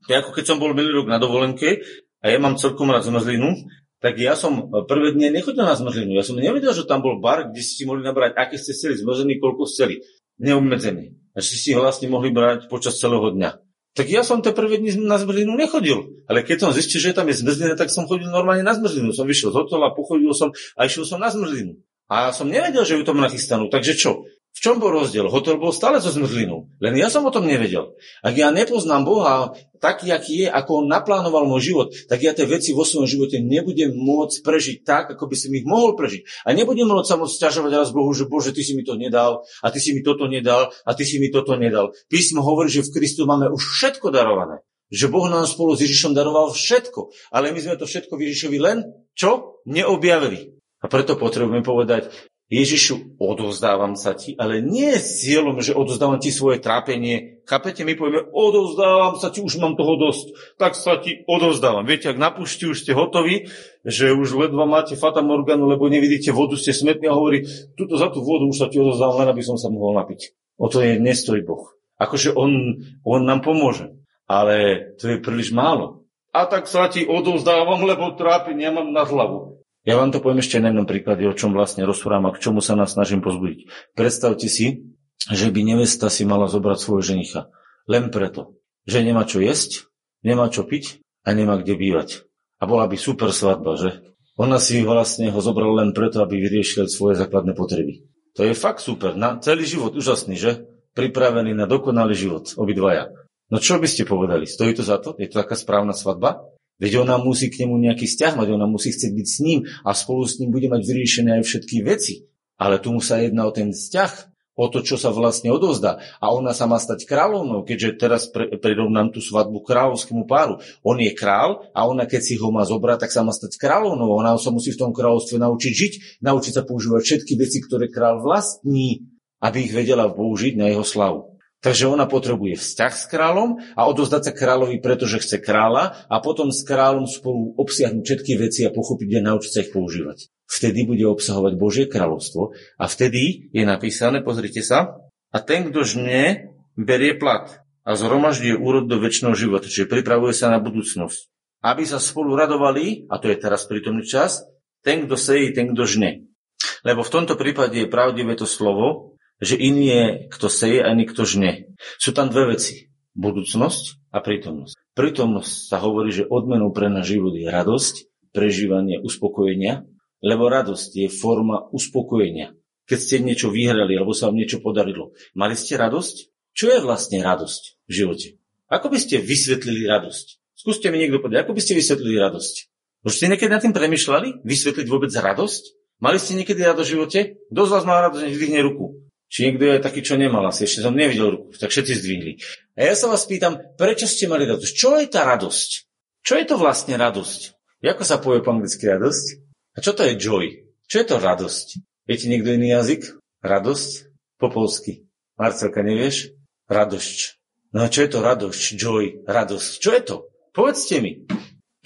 [SPEAKER 1] To ako keď som bol minulý rok na dovolenke a ja mám celkom rád zmrzlinu, tak ja som prvé dne nechodil na zmrzlinu. Ja som nevedel, že tam bol bar, kde ste mohli nabrať, aké ste chceli, zmrzliny, koľko chceli. Neobmedzený. A ste si ho vlastne mohli brať počas celého dňa. Tak ja som tie prvé dni na zmrzlinu nechodil. Ale keď som zistil, že tam je zmrzlina, tak som chodil normálne na zmrzlinu. Som vyšiel z hotela, pochodil som a išiel som na zmrzlinu. A som nevedel, že ju tam nachystanú. Takže čo? V čom bol rozdiel? Hotel bol stále so zmrzlinou. Len ja som o tom nevedel. Ak ja nepoznám Boha taký, aký je, ako on naplánoval môj život, tak ja tie veci vo svojom živote nebudem môcť prežiť tak, ako by som ich mohol prežiť. A nebudem môcť sa môcť sťažovať raz Bohu, že Bože, ty si mi to nedal, a ty si mi toto nedal, a ty si mi toto nedal. Písmo hovorí, že v Kristu máme už všetko darované. Že Boh nám spolu s Ježišom daroval všetko. Ale my sme to všetko Ježišovi len čo? Neobjavili. A preto potrebujeme povedať, Ježišu, odovzdávam sa ti, ale nie s cieľom, že odovzdávam ti svoje trápenie. Chápete, my povieme, odovzdávam sa ti, už mám toho dosť, tak sa ti odovzdávam. Viete, ak na pušti už ste hotoví, že už ledva máte fata morganu, lebo nevidíte vodu, ste smetní a hovorí, tuto za tú vodu už sa ti odovzdávam, len aby som sa mohol napiť. O to je nestojí Boh. Akože on, on nám pomôže, ale to je príliš málo. A tak sa ti odovzdávam, lebo trápenie mám na hlavu. Ja vám to poviem ešte na jednom príklade, o čom vlastne rozprávam a k čomu sa nás snažím pozbudiť. Predstavte si, že by nevesta si mala zobrať svojho ženicha. Len preto, že nemá čo jesť, nemá čo piť a nemá kde bývať. A bola by super svadba, že? Ona si vlastne ho zobrala len preto, aby vyriešil svoje základné potreby. To je fakt super. Na celý život úžasný, že? Pripravený na dokonalý život, obidvaja. No čo by ste povedali? Stojí to za to? Je to taká správna svadba? Veď ona musí k nemu nejaký vzťah mať, ona musí chcieť byť s ním a spolu s ním bude mať vyriešené aj všetky veci. Ale tu mu sa jedná o ten vzťah, o to, čo sa vlastne odovzdá. A ona sa má stať kráľovnou, keďže teraz pre, prirovnám tú svadbu kráľovskému páru. On je král a ona, keď si ho má zobrať, tak sa má stať kráľovnou. Ona sa musí v tom kráľovstve naučiť žiť, naučiť sa používať všetky veci, ktoré král vlastní, aby ich vedela použiť na jeho slavu. Takže ona potrebuje vzťah s kráľom a odozdať sa kráľovi, pretože chce kráľa a potom s kráľom spolu obsiahnuť všetky veci a pochopiť a naučiť sa ich používať. Vtedy bude obsahovať Božie kráľovstvo a vtedy je napísané, pozrite sa, a ten, kto žne, berie plat a zhromažďuje úrod do väčšného života, čiže pripravuje sa na budúcnosť. Aby sa spolu radovali, a to je teraz prítomný čas, ten, kto sejí, ten, kto žne. Lebo v tomto prípade je pravdivé to slovo, že iný je, kto seje a iný, kto žne. Sú tam dve veci. Budúcnosť a prítomnosť. Prítomnosť sa hovorí, že odmenou pre náš život je radosť, prežívanie, uspokojenia, lebo radosť je forma uspokojenia. Keď ste niečo vyhrali alebo sa vám niečo podarilo, mali ste radosť? Čo je vlastne radosť v živote? Ako by ste vysvetlili radosť? Skúste mi niekto povedať, ako by ste vysvetlili radosť? Už ste niekedy nad tým premyšľali? Vysvetliť vôbec radosť? Mali ste niekedy radosť v živote? Kto z vás má radosť, nech ruku. Či niekto je taký, čo nemal asi, ešte som nevidel ruku, tak všetci zdvihli. A ja sa vás pýtam, prečo ste mali radosť? Čo je tá radosť? Čo je to vlastne radosť? Ako sa povie po anglicky radosť? A čo to je joy? Čo je to radosť? Viete niekto iný jazyk? Radosť? Po polsky. Marcelka, nevieš? Radosť. No a čo je to radosť? Joy, radosť. Čo je to? Povedzte mi.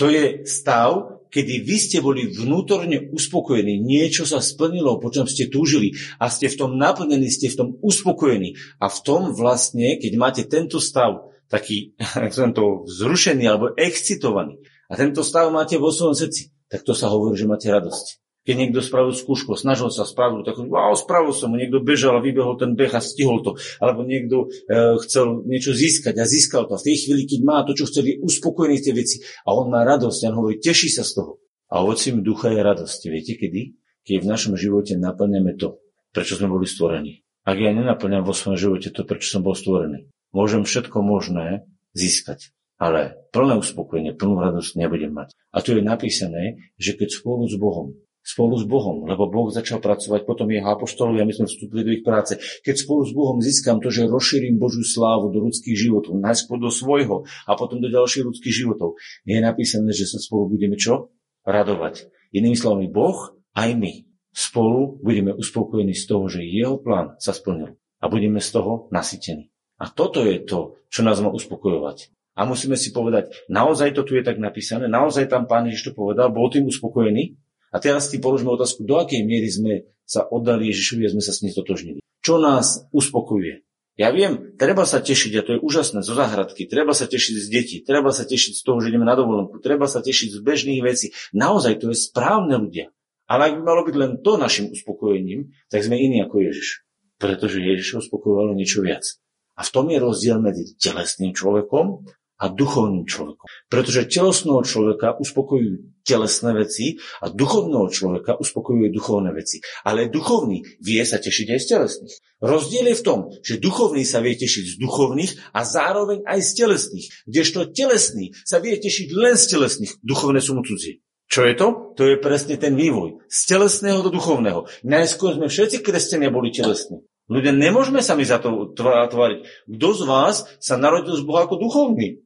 [SPEAKER 1] To je stav, kedy vy ste boli vnútorne uspokojení, niečo sa splnilo, po čom ste túžili a ste v tom naplnení, ste v tom uspokojení. A v tom vlastne, keď máte tento stav, taký, som to vzrušený alebo excitovaný, a tento stav máte vo svojom srdci, tak to sa hovorí, že máte radosť. Keď niekto spravil skúšku, snažil sa spraviť, tak wow, spravil som niekto bežal a vybehol ten beh a stihol to. Alebo niekto e, chcel niečo získať a získal to. A v tej chvíli, keď má to, čo chceli, uspokojený tie veci a on má radosť a on hovorí, teší sa z toho. A ovocím ducha je radosť. Viete kedy? Keď v našom živote naplňame to, prečo sme boli stvorení. Ak ja nenaplňam vo svojom živote to, prečo som bol stvorený, môžem všetko možné získať. ale plné uspokojenie, plnú radosť nebudem mať. A tu je napísané, že keď spolu s Bohom spolu s Bohom, lebo Boh začal pracovať, potom jeho apoštolovi a my sme vstúpili do ich práce. Keď spolu s Bohom získam to, že rozšírim Božiu slávu do ľudských životov, najskôr do svojho a potom do ďalších ľudských životov, je napísané, že sa spolu budeme čo? Radovať. Inými slovami, Boh aj my spolu budeme uspokojení z toho, že jeho plán sa splnil a budeme z toho nasytení. A toto je to, čo nás má uspokojovať. A musíme si povedať, naozaj to tu je tak napísané, naozaj tam pán Ježiš to povedal, bol tým uspokojený, a teraz si položme otázku, do akej miery sme sa oddali Ježišovi a sme sa s ním stotožnili. Čo nás uspokojuje? Ja viem, treba sa tešiť, a to je úžasné, zo záhradky, treba sa tešiť z detí, treba sa tešiť z toho, že ideme na dovolenku, treba sa tešiť z bežných vecí. Naozaj to je správne ľudia. Ale ak by malo byť len to našim uspokojením, tak sme iní ako Ježiš. Pretože Ježiš uspokojovalo niečo viac. A v tom je rozdiel medzi telesným človekom a duchovným človekom. Pretože telesného človeka uspokojujú telesné veci a duchovného človeka uspokojuje duchovné veci. Ale duchovný vie sa tešiť aj z telesných. Rozdiel je v tom, že duchovný sa vie tešiť z duchovných a zároveň aj z telesných. Kdežto telesný sa vie tešiť len z telesných. Duchovné sú mu cudzie. Čo je to? To je presne ten vývoj. Z telesného do duchovného. Najskôr sme všetci kresťania boli telesní. Ľudia, nemôžeme sa mi za to tvoriť. Kto z vás sa narodil z Boha ako duchovný?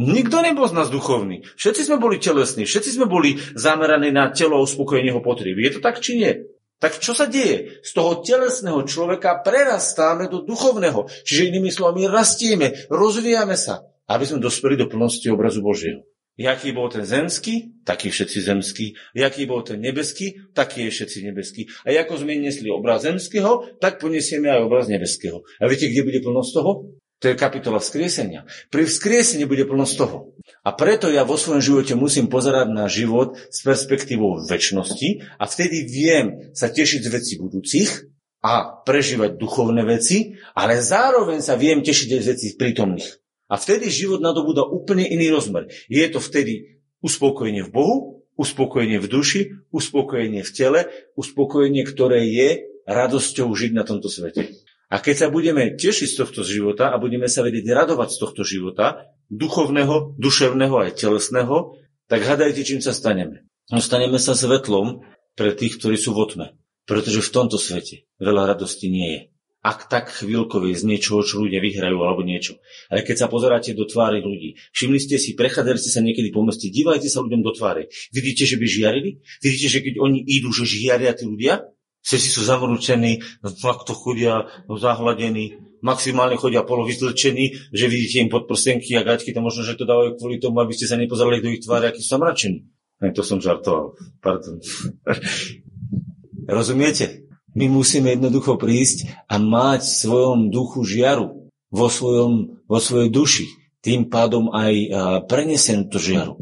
[SPEAKER 1] Nikto nebol z nás duchovný. Všetci sme boli telesní, všetci sme boli zameraní na telo a uspokojenie jeho potrieb. Je to tak, či nie? Tak čo sa deje? Z toho telesného človeka prerastáme do duchovného. Čiže inými slovami rastieme, rozvíjame sa, aby sme dospeli do plnosti obrazu Božieho. Jaký bol ten zemský, taký všetci zemský. Jaký bol ten nebeský, taký je všetci nebeský. A ako sme nesli obraz zemského, tak poniesieme aj obraz nebeského. A viete, kde bude plnosť toho? To je kapitola vzkriesenia. Pri vzkriesení bude plnosť toho. A preto ja vo svojom živote musím pozerať na život s perspektívou väčšnosti a vtedy viem sa tešiť z vecí budúcich a prežívať duchovné veci, ale zároveň sa viem tešiť aj z vecí prítomných. A vtedy život nadobúda úplne iný rozmer. Je to vtedy uspokojenie v Bohu, uspokojenie v duši, uspokojenie v tele, uspokojenie, ktoré je radosťou žiť na tomto svete. A keď sa budeme tešiť z tohto života a budeme sa vedieť radovať z tohto života, duchovného, duševného aj telesného, tak hľadajte, čím sa staneme. No staneme sa svetlom pre tých, ktorí sú v otme. Pretože v tomto svete veľa radosti nie je ak tak chvíľkové z niečoho, čo ľudia vyhrajú alebo niečo. Ale keď sa pozeráte do tvári ľudí, všimli ste si, prechádzali ste sa niekedy po meste, dívajte sa ľuďom do tváre. Vidíte, že by žiarili? Vidíte, že keď oni idú, že žiaria tí ľudia? Všetci sú zamrúčení, to chodia no, zahladení, maximálne chodia polovyzlečení, že vidíte im podprsenky a gaťky, to možno, že to dávajú kvôli tomu, aby ste sa nepozerali do ich tváre, akí sú zamračení. to som žartoval. Pardon. Rozumiete? My musíme jednoducho prísť a mať v svojom duchu žiaru, vo, svojom, vo svojej duši. Tým pádom aj prenesem to žiaru.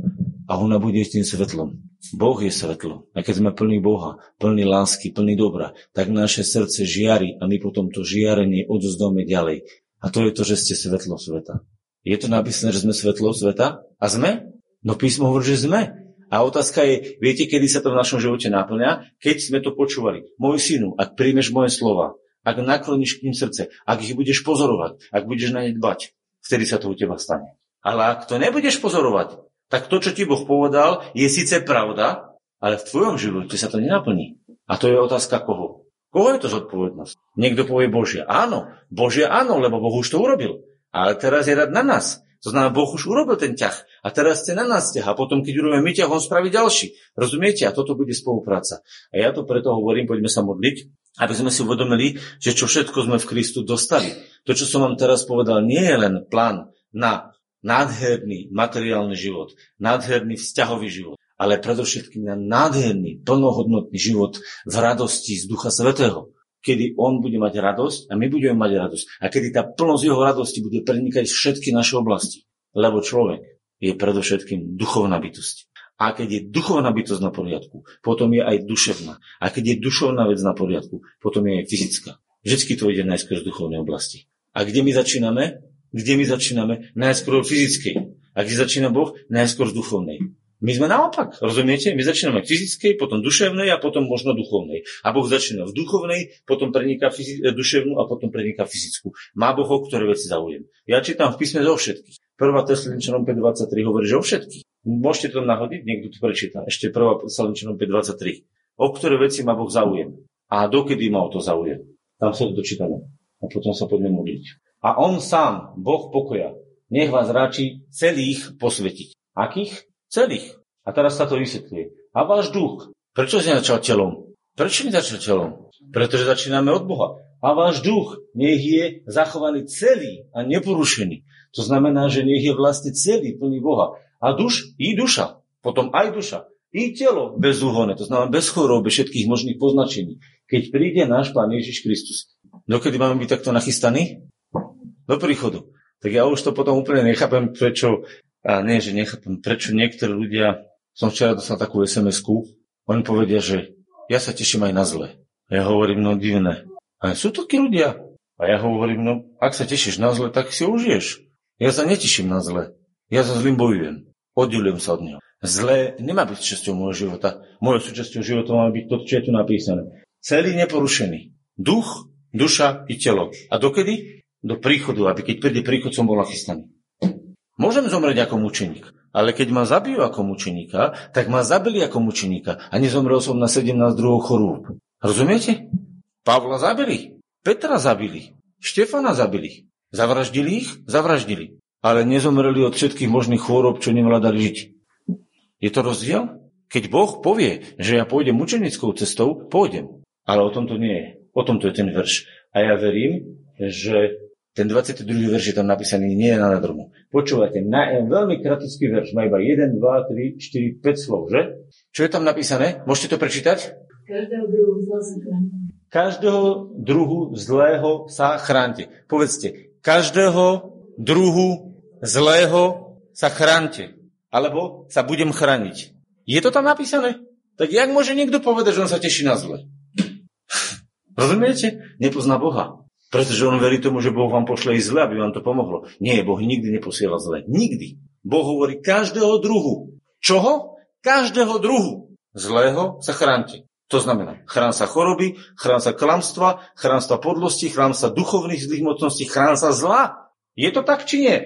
[SPEAKER 1] A ona bude tým svetlom. Boh je svetlo. A keď sme plní Boha, plní lásky, plní dobra, tak naše srdce žiari a my potom to žiarenie odzdáme ďalej. A to je to, že ste svetlo sveta. Je to napísané, že sme svetlo sveta? A sme? No písmo hovorí, že sme. A otázka je, viete, kedy sa to v našom živote naplňa? Keď sme to počúvali. Môj synu, ak príjmeš moje slova, ak nakloníš k ním srdce, ak ich budeš pozorovať, ak budeš na ne dbať, vtedy sa to u teba stane. Ale ak to nebudeš pozorovať, tak to, čo ti Boh povedal, je síce pravda, ale v tvojom živote sa to nenaplní. A to je otázka koho? Koho je to zodpovednosť? Niekto povie Božia. Áno, Božia áno, lebo Boh už to urobil. Ale teraz je rad na nás. To znamená, Boh už urobil ten ťah a teraz chce na nás ťah a potom, keď urobíme my ťah, on spraví ďalší. Rozumiete? A toto bude spolupráca. A ja to preto hovorím, poďme sa modliť, aby sme si uvedomili, že čo všetko sme v Kristu dostali. To, čo som vám teraz povedal, nie je len plán na nádherný materiálny život, nádherný vzťahový život, ale predovšetkým na nádherný, plnohodnotný život v radosti z Ducha Svetého kedy on bude mať radosť a my budeme mať radosť. A kedy tá plnosť jeho radosti bude prenikať všetky naše oblasti. Lebo človek je predovšetkým duchovná bytosť. A keď je duchovná bytosť na poriadku, potom je aj duševná. A keď je dušovná vec na poriadku, potom je aj fyzická. Vždycky to ide najskôr z duchovnej oblasti. A kde my začíname? Kde my začíname? Najskôr v fyzickej. A kde začína Boh? Najskôr z duchovnej. My sme naopak, rozumiete? My začíname fyzickej, potom duševnej a potom možno duchovnej. A Boh začína v duchovnej, potom preniká fyzi- e, duševnú a potom preniká fyzickú. Má Boh o ktoré veci zaujem. Ja čítam v písme zo všetkých. 1. Tesaloničanom 5.23 hovorí, že o všetkých. Môžete to nahodiť, niekto to prečíta. Ešte 1. Tesaloničanom 5.23. O ktoré veci má Boh zaujem. A dokedy má o to zaujem. Tam sa to dočítame. A potom sa poďme modliť. A on sám, Boh pokoja, nech vás ráči celých posvetiť. Akých? Celých. A teraz sa to vysvetľuje. A váš duch. Prečo si začal telom? Prečo mi začal telom? Pretože začíname od Boha. A váš duch nech je zachovaný celý a neporušený. To znamená, že nech je vlastne celý plný Boha. A duš i duša. Potom aj duša. I telo bezúhonné, to znamená bez chorób, bez všetkých možných poznačení. Keď príde náš Pán Ježiš Kristus. Dokedy máme byť takto nachystaní? Do príchodu. Tak ja už to potom úplne nechápem, prečo a nie, že nechápem, prečo niektorí ľudia, som včera dostal takú SMS-ku, oni povedia, že ja sa teším aj na zle. Ja hovorím, no divné. A sú takí ľudia. A ja hovorím, no ak sa tešíš na zle, tak si užiješ. Ja sa neteším na zle. Ja sa zlým bojujem. Oddelujem sa od neho. Zlé nemá byť súčasťou môjho života. Mojou súčasťou života má byť to, čo je tu napísané. Celý neporušený. Duch, duša i telo. A dokedy? Do príchodu, aby keď príde príchod, som bol nachystaný. Môžem zomrieť ako mučeník, ale keď ma zabijú ako mučeníka, tak ma zabili ako mučeníka a nezomrel som na 17 druhov chorôb. Rozumiete? Pavla zabili, Petra zabili, Štefana zabili. Zavraždili ich? Zavraždili. Ale nezomreli od všetkých možných chorób, čo nevládali žiť. Je to rozdiel? Keď Boh povie, že ja pôjdem mučenickou cestou, pôjdem. Ale o tom to nie je. O tom to je ten verš. A ja verím, že ten 22. verš je tam napísaný nie na nadrumu. Počúvajte, na, veľmi kratický verš, má iba 1, 2, 3, 4, 5 slov, že? Čo je tam napísané? Môžete to prečítať?
[SPEAKER 2] Každého druhu zlého.
[SPEAKER 1] Každého druhu zlého sa chránte. Povedzte, každého druhu zlého sa chránte. Alebo sa budem chrániť. Je to tam napísané? Tak jak môže niekto povedať, že on sa teší na zle? Rozumiete? Nepozná Boha. Pretože on verí tomu, že Boh vám pošle i zle, aby vám to pomohlo. Nie, Boh nikdy neposiela zle. Nikdy. Boh hovorí každého druhu. Čoho? Každého druhu. Zlého sa chránte. To znamená, chrán sa choroby, chrán sa klamstva, chrán sa podlosti, chrán sa duchovných zlých mocností, chrán sa zla. Je to tak, či nie?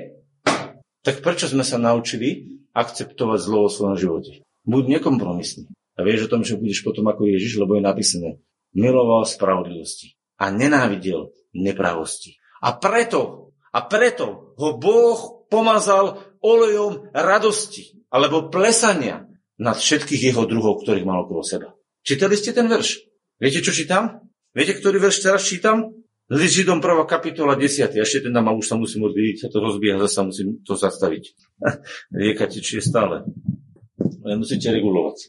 [SPEAKER 1] Tak prečo sme sa naučili akceptovať zlo vo svojom živote? Buď nekompromisný. A vieš o tom, že budeš potom ako Ježiš, lebo je napísané. Miloval spravodlivosti a nenávidel nepravosti. A preto, a preto ho Boh pomazal olejom radosti alebo plesania nad všetkých jeho druhov, ktorých mal okolo seba. Čítali ste ten verš? Viete, čo čítam? Viete, ktorý verš teraz čítam? List Židom 1. kapitola 10. Ešte ten tam už sa musím odvíjiť, sa to rozbieha, zase musím to zastaviť. Rieka tečie stále. Len musíte regulovať.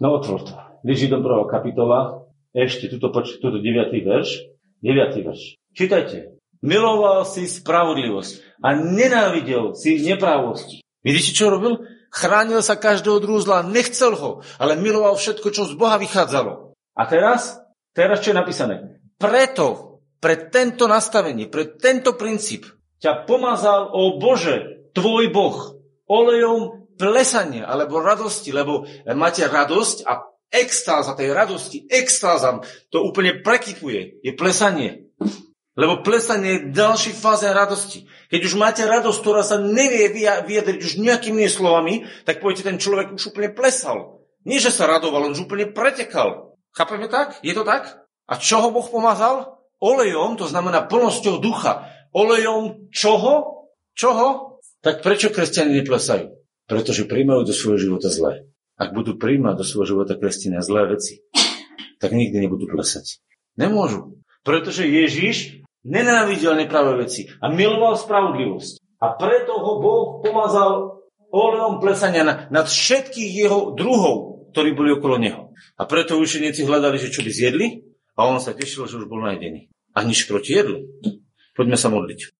[SPEAKER 1] No otvor to. List Židom 1. kapitola, ešte tuto, tuto 9. verš. 9. verš. Čítajte. Miloval si spravodlivosť a nenávidel si nepravosti. Vidíte, čo robil? Chránil sa každého druhu zla, nechcel ho, ale miloval všetko, čo z Boha vychádzalo. A teraz? Teraz čo je napísané? Preto, pre tento nastavenie, pre tento princíp ťa pomazal, o Bože, tvoj Boh, olejom plesania alebo radosti, lebo máte radosť a extáza tej radosti, extáza, to úplne prekypuje, je plesanie. Lebo plesanie je ďalší fáze radosti. Keď už máte radosť, ktorá sa nevie vyjadriť už nejakými slovami, tak poviete, ten človek už úplne plesal. Nie, že sa radoval, on už úplne pretekal. Chápeme tak? Je to tak? A čo ho Boh pomazal? Olejom, to znamená plnosťou ducha. Olejom čoho? Čoho? Tak prečo kresťania neplesajú? Pretože príjmajú do svojho života zlé. Ak budú príjmať do svojho života kresťania zlé veci, tak nikdy nebudú plesať. Nemôžu. Pretože Ježiš nenávidel nepravé veci a miloval spravodlivosť. A preto ho Boh pomazal olejom plesania nad všetkých jeho druhov, ktorí boli okolo neho. A preto učeníci hľadali, že čo by zjedli a on sa tešil, že už bol najdený. A nič proti jedlu. Poďme sa modliť.